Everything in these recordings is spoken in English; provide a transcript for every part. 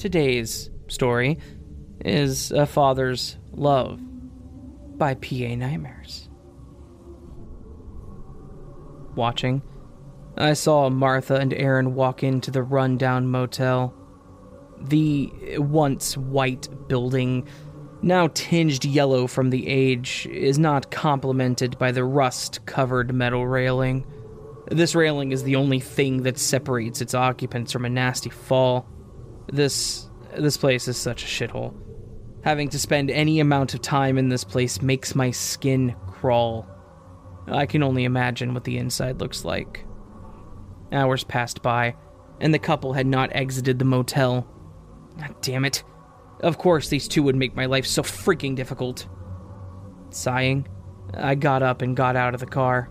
today's story is A Father's Love by P.A. Nightmares. Watching, I saw Martha and Aaron walk into the rundown motel. The once white building, now tinged yellow from the age, is not complemented by the rust covered metal railing. This railing is the only thing that separates its occupants from a nasty fall. This this place is such a shithole. Having to spend any amount of time in this place makes my skin crawl. I can only imagine what the inside looks like. Hours passed by, and the couple had not exited the motel. God damn it. Of course, these two would make my life so freaking difficult. Sighing, I got up and got out of the car.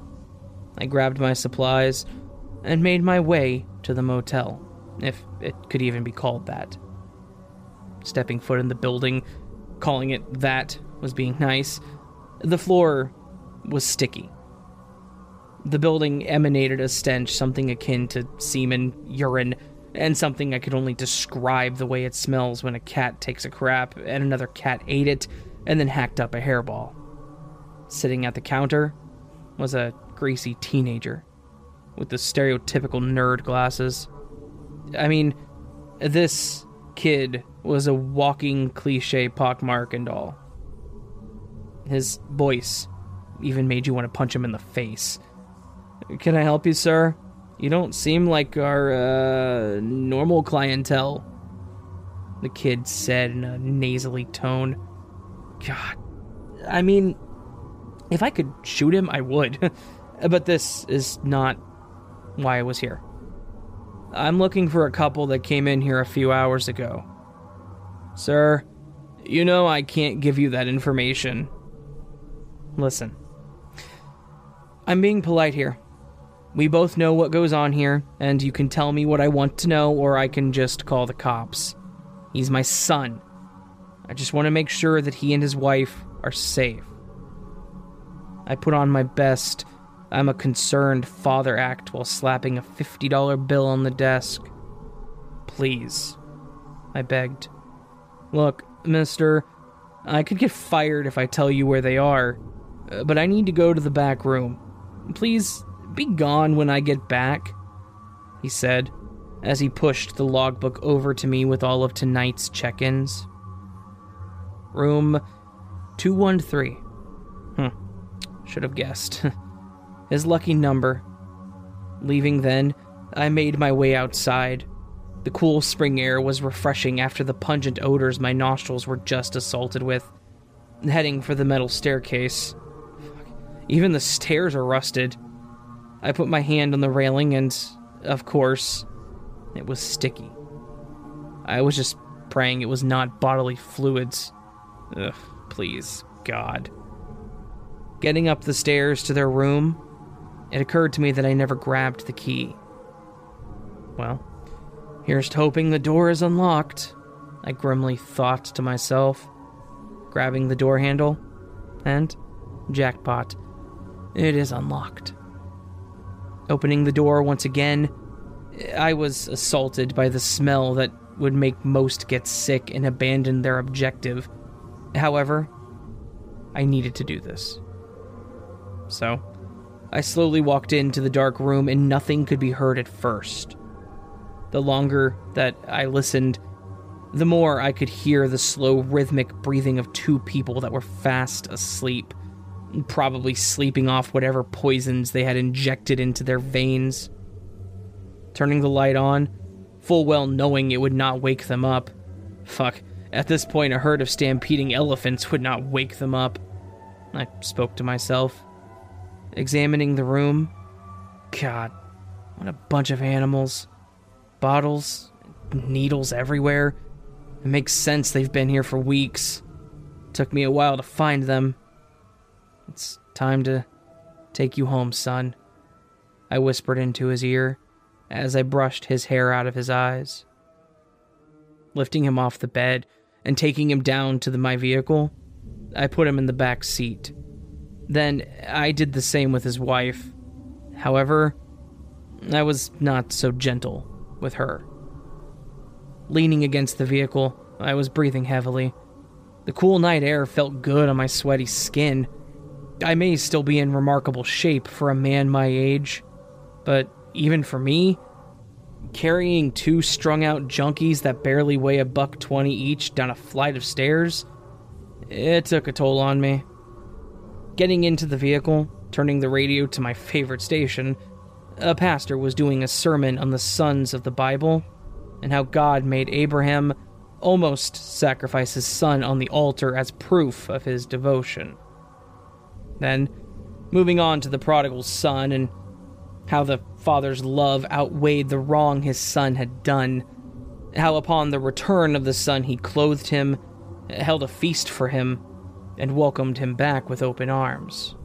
I grabbed my supplies and made my way to the motel, if it could even be called that. Stepping foot in the building, calling it that was being nice, the floor was sticky. The building emanated a stench, something akin to semen, urine, and something I could only describe the way it smells when a cat takes a crap and another cat ate it and then hacked up a hairball. Sitting at the counter was a greasy teenager with the stereotypical nerd glasses. I mean, this kid was a walking cliche pockmark and all. His voice even made you want to punch him in the face. Can I help you, sir? You don't seem like our uh, normal clientele. The kid said in a nasally tone. God, I mean, if I could shoot him, I would. but this is not why I was here. I'm looking for a couple that came in here a few hours ago. Sir, you know I can't give you that information. Listen, I'm being polite here. We both know what goes on here, and you can tell me what I want to know, or I can just call the cops. He's my son. I just want to make sure that he and his wife are safe. I put on my best, I'm a concerned father act while slapping a $50 bill on the desk. Please, I begged. Look, mister, I could get fired if I tell you where they are, uh, but I need to go to the back room. Please be gone when I get back, he said, as he pushed the logbook over to me with all of tonight's check ins. Room 213. Hmm, should have guessed. His lucky number. Leaving then, I made my way outside. The cool spring air was refreshing after the pungent odors my nostrils were just assaulted with. Heading for the metal staircase. Even the stairs are rusted. I put my hand on the railing and, of course, it was sticky. I was just praying it was not bodily fluids. Ugh, please, God. Getting up the stairs to their room, it occurred to me that I never grabbed the key. Well, here's hoping the door is unlocked, I grimly thought to myself, grabbing the door handle, and jackpot, it is unlocked. Opening the door once again, I was assaulted by the smell that would make most get sick and abandon their objective. However, I needed to do this. So, I slowly walked into the dark room and nothing could be heard at first. The longer that I listened, the more I could hear the slow rhythmic breathing of two people that were fast asleep probably sleeping off whatever poisons they had injected into their veins. Turning the light on, full well knowing it would not wake them up. Fuck, at this point, a herd of stampeding elephants would not wake them up. I spoke to myself. Examining the room. God, what a bunch of animals. Bottles, needles everywhere. It makes sense they've been here for weeks. Took me a while to find them. It's time to take you home, son. I whispered into his ear as I brushed his hair out of his eyes. Lifting him off the bed and taking him down to the, my vehicle, I put him in the back seat. Then I did the same with his wife. However, I was not so gentle with her. Leaning against the vehicle, I was breathing heavily. The cool night air felt good on my sweaty skin. I may still be in remarkable shape for a man my age, but even for me, carrying two strung out junkies that barely weigh a buck 20 each down a flight of stairs, it took a toll on me. Getting into the vehicle, turning the radio to my favorite station, a pastor was doing a sermon on the sons of the Bible and how God made Abraham almost sacrifice his son on the altar as proof of his devotion. Then, moving on to the prodigal son and how the father's love outweighed the wrong his son had done, how upon the return of the son he clothed him, held a feast for him, and welcomed him back with open arms.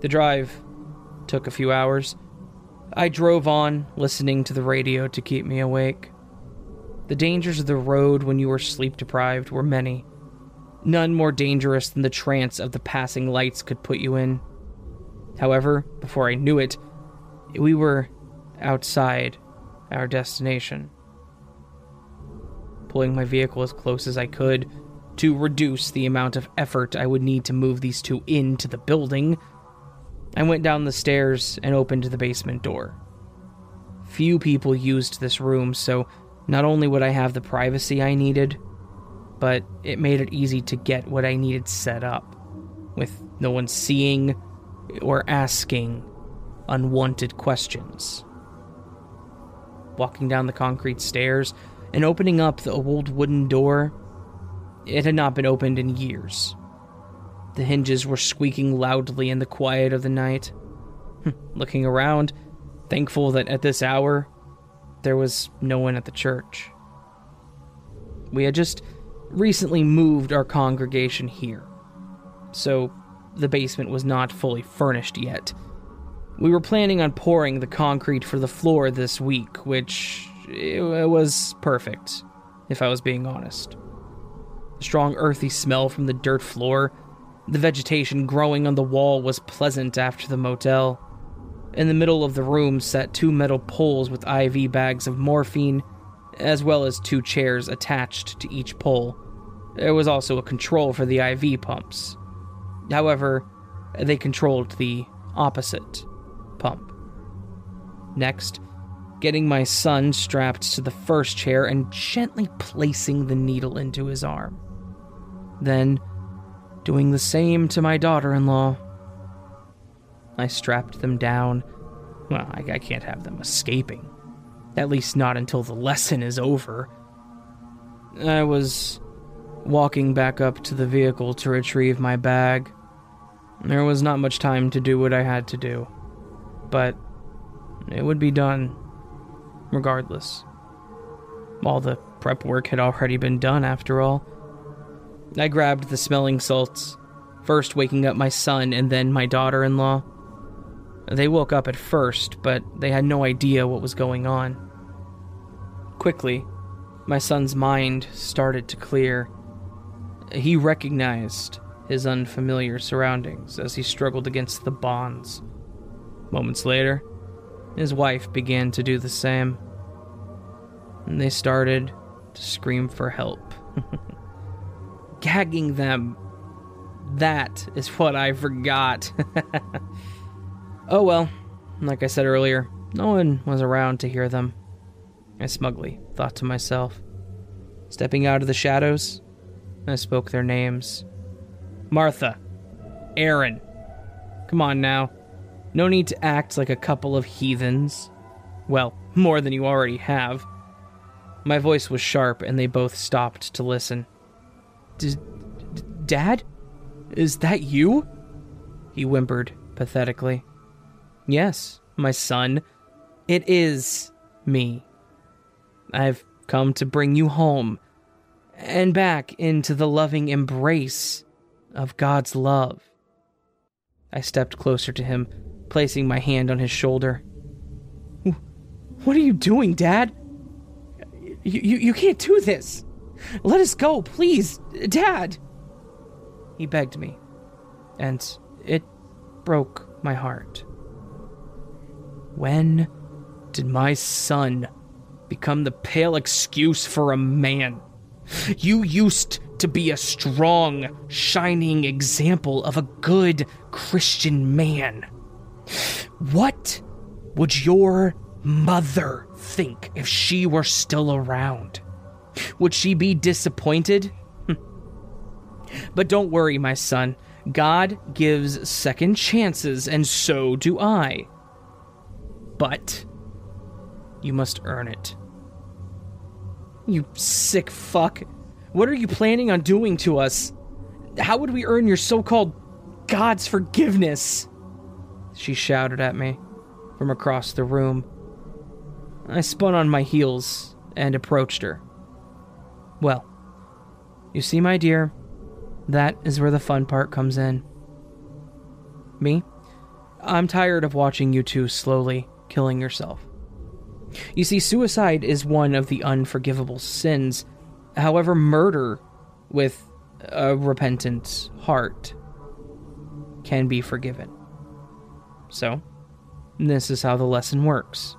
The drive took a few hours. I drove on, listening to the radio to keep me awake. The dangers of the road when you were sleep deprived were many, none more dangerous than the trance of the passing lights could put you in. However, before I knew it, we were outside our destination. Pulling my vehicle as close as I could to reduce the amount of effort I would need to move these two into the building, I went down the stairs and opened the basement door. Few people used this room, so not only would I have the privacy I needed, but it made it easy to get what I needed set up, with no one seeing or asking unwanted questions. Walking down the concrete stairs and opening up the old wooden door, it had not been opened in years. The hinges were squeaking loudly in the quiet of the night. Hmm, looking around, thankful that at this hour, there was no one at the church. We had just recently moved our congregation here, so the basement was not fully furnished yet. We were planning on pouring the concrete for the floor this week, which it was perfect, if I was being honest. Strong earthy smell from the dirt floor, the vegetation growing on the wall was pleasant after the motel. In the middle of the room sat two metal poles with IV bags of morphine, as well as two chairs attached to each pole. There was also a control for the IV pumps. However, they controlled the opposite pump. Next, getting my son strapped to the first chair and gently placing the needle into his arm. Then, doing the same to my daughter in law. I strapped them down. Well, I, I, can't have them escaping. At least not until the lesson is over. I was walking back up to the vehicle to retrieve my bag. There was not much time to do what I had to do but it would be done regardless. All the prep work had already been done, after all. I grabbed the smelling salts, first waking up my son and then my daughter in law. They woke up at first, but they had no idea what was going on. Quickly, my son's mind started to clear. He recognized his unfamiliar surroundings as he struggled against the bonds Moments later, his wife began to do the same. And they started to scream for help. Gagging them. That is what I forgot. oh well, like I said earlier, no one was around to hear them. I smugly thought to myself. Stepping out of the shadows, I spoke their names Martha, Aaron. Come on now. No need to act like a couple of heathens. Well, more than you already have. My voice was sharp, and they both stopped to listen. D- Dad? Is that you? He whimpered pathetically. Yes, my son. It is me. I've come to bring you home and back into the loving embrace of God's love. I stepped closer to him, placing my hand on his shoulder. What are you doing, Dad? You, you, you can't do this. Let us go, please, Dad. He begged me, and it broke my heart. When did my son become the pale excuse for a man. You used to be a strong, shining example of a good Christian man. What would your mother think if she were still around? Would she be disappointed? Hmm. but don't worry, my son. God gives second chances, and so do I. But you must earn it. You sick fuck. What are you planning on doing to us? How would we earn your so called God's forgiveness? She shouted at me from across the room. I spun on my heels and approached her. Well, you see, my dear, that is where the fun part comes in. Me? I'm tired of watching you two slowly killing yourself. You see, suicide is one of the unforgivable sins. However, murder with a repentant heart can be forgiven. So, this is how the lesson works.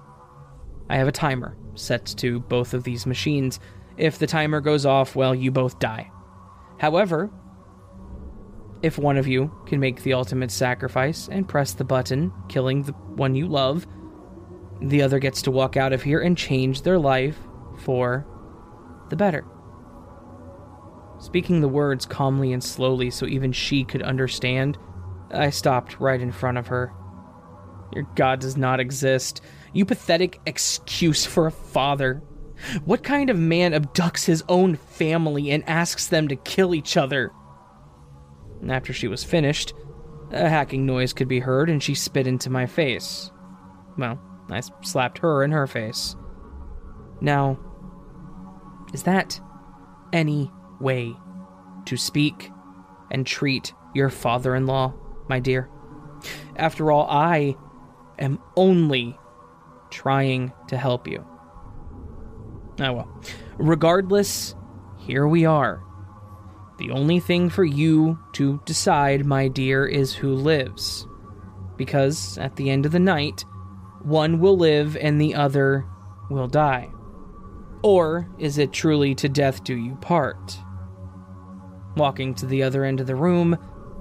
I have a timer set to both of these machines. If the timer goes off, well, you both die. However, if one of you can make the ultimate sacrifice and press the button, killing the one you love, the other gets to walk out of here and change their life for the better. Speaking the words calmly and slowly so even she could understand, I stopped right in front of her. Your God does not exist. You pathetic excuse for a father. What kind of man abducts his own family and asks them to kill each other? After she was finished, a hacking noise could be heard and she spit into my face. Well, I slapped her in her face. Now, is that any way to speak and treat your father in law, my dear? After all, I am only trying to help you. Oh well. Regardless, here we are. The only thing for you to decide, my dear, is who lives. Because at the end of the night, one will live and the other will die? Or is it truly to death do you part? Walking to the other end of the room,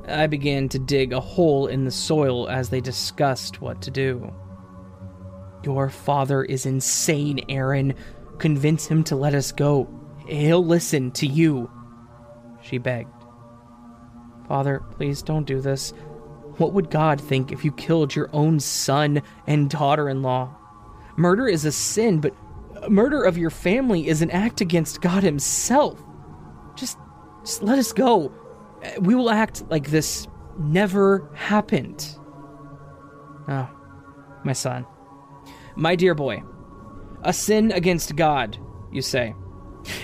I began to dig a hole in the soil as they discussed what to do. Your father is insane, Aaron. Convince him to let us go. He'll listen to you. She begged. Father, please don't do this. What would God think if you killed your own son and daughter in law? Murder is a sin, but murder of your family is an act against God Himself. Just, just let us go. We will act like this never happened. Oh, my son. My dear boy. A sin against God, you say.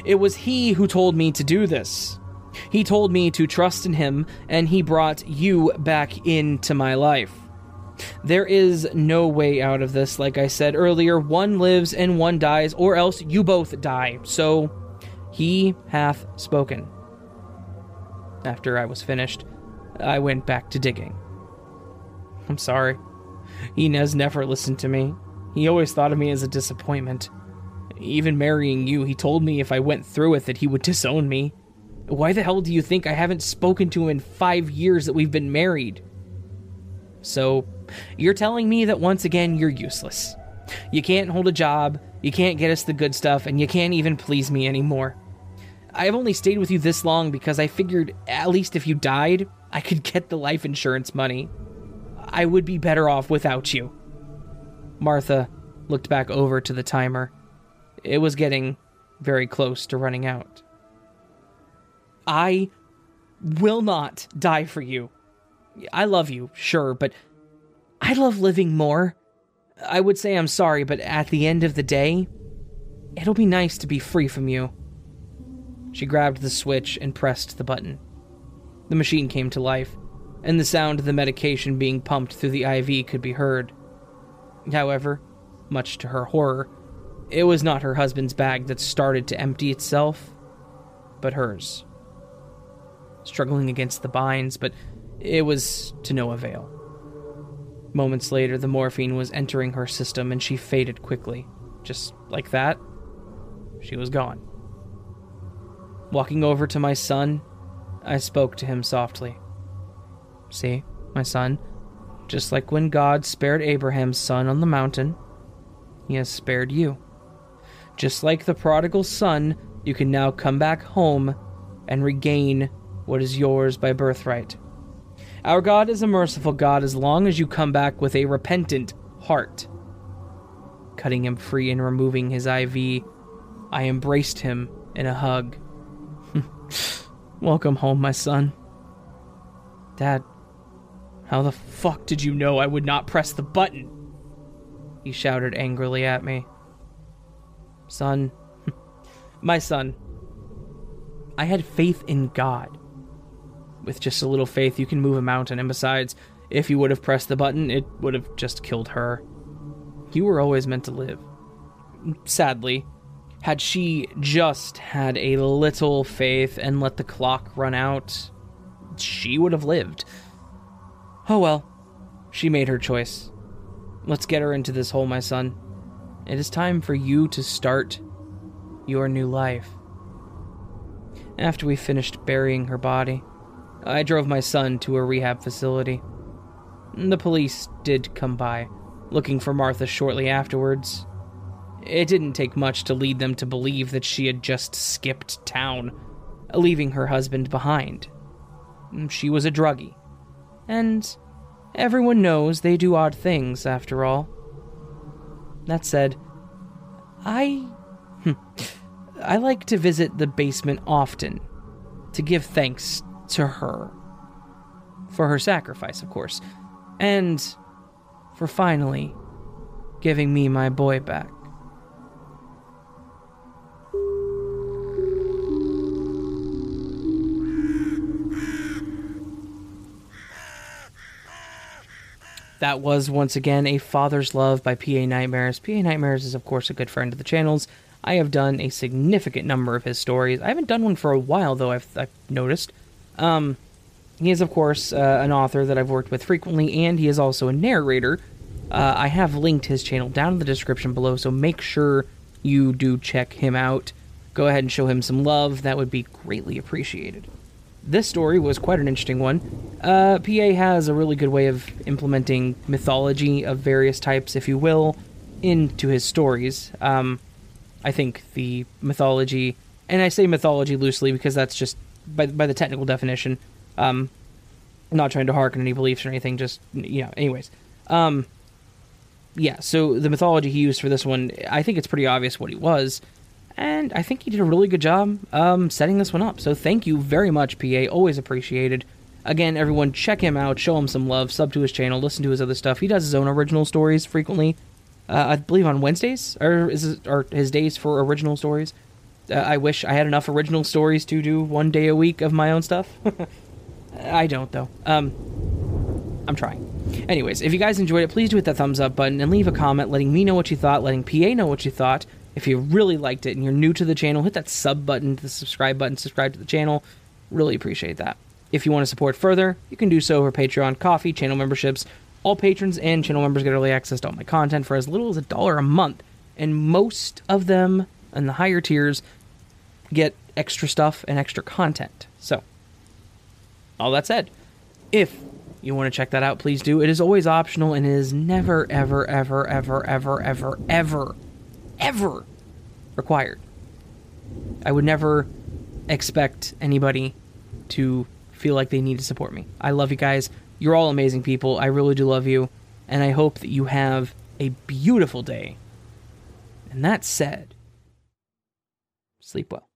It was He who told me to do this. He told me to trust in him, and he brought you back into my life. There is no way out of this, like I said earlier. One lives and one dies, or else you both die. So, he hath spoken. After I was finished, I went back to digging. I'm sorry. Inez never listened to me. He always thought of me as a disappointment. Even marrying you, he told me if I went through with it, he would disown me. Why the hell do you think I haven't spoken to him in five years that we've been married? So, you're telling me that once again you're useless. You can't hold a job, you can't get us the good stuff, and you can't even please me anymore. I've only stayed with you this long because I figured at least if you died, I could get the life insurance money. I would be better off without you. Martha looked back over to the timer. It was getting very close to running out. I will not die for you. I love you, sure, but I love living more. I would say I'm sorry, but at the end of the day, it'll be nice to be free from you. She grabbed the switch and pressed the button. The machine came to life, and the sound of the medication being pumped through the IV could be heard. However, much to her horror, it was not her husband's bag that started to empty itself, but hers struggling against the binds, but it was to no avail. Moments later, the morphine was entering her system and she faded quickly. Just like that, she was gone. Walking over to my son, I spoke to him softly. See, my son, just like when God spared Abraham's son on the mountain, he has spared you. Just like the prodigal son, you can now come back home and regain what is yours by birthright. Our God is a merciful God as long as you come back with a repentant heart. Cutting him free and removing his IV, I embraced him in a hug. Welcome home, my son. Dad, how the fuck did you know I would not press the button? He shouted angrily at me. Son, my son, I had faith in God. With just a little faith, you can move a mountain, and besides, if you would have pressed the button, it would have just killed her. You were always meant to live. Sadly, had she just had a little faith and let the clock run out, she would have lived. Oh well, she made her choice. Let's get her into this hole, my son. It is time for you to start your new life. After we finished burying her body, I drove my son to a rehab facility. The police did come by, looking for Martha shortly afterwards. It didn't take much to lead them to believe that she had just skipped town, leaving her husband behind. She was a druggie, and everyone knows they do odd things, after all. That said, I. Hmm, I like to visit the basement often to give thanks to her. For her sacrifice, of course. And for finally giving me my boy back. That was once again a Father's Love by PA Nightmares. PA Nightmares is, of course, a good friend of the channel's. I have done a significant number of his stories. I haven't done one for a while, though, I've, I've noticed. Um, he is, of course, uh, an author that I've worked with frequently, and he is also a narrator. Uh, I have linked his channel down in the description below, so make sure you do check him out. Go ahead and show him some love. That would be greatly appreciated. This story was quite an interesting one. Uh, PA has a really good way of implementing mythology of various types, if you will, into his stories. Um, I think the mythology, and I say mythology loosely because that's just by by the technical definition. Um, I'm not trying to harken any beliefs or anything. Just you know, anyways. Um, yeah. So the mythology he used for this one, I think it's pretty obvious what he was and I think he did a really good job um, setting this one up. So thank you very much, PA. Always appreciated. Again, everyone, check him out, show him some love, sub to his channel, listen to his other stuff. He does his own original stories frequently. Uh, I believe on Wednesdays, or is or his days for original stories. Uh, I wish I had enough original stories to do one day a week of my own stuff. I don't though. Um, I'm trying. Anyways, if you guys enjoyed it, please do hit that thumbs up button and leave a comment letting me know what you thought, letting PA know what you thought. If you really liked it and you're new to the channel, hit that sub button, the subscribe button, subscribe to the channel. Really appreciate that. If you want to support further, you can do so over Patreon, Ko-fi, channel memberships. All patrons and channel members get early access to all my content for as little as a dollar a month, and most of them in the higher tiers get extra stuff and extra content. So, all that said, if you want to check that out, please do. It is always optional and it is never, ever, ever, ever, ever, ever, ever ever required. I would never expect anybody to feel like they need to support me. I love you guys. You're all amazing people. I really do love you. And I hope that you have a beautiful day. And that said, sleep well.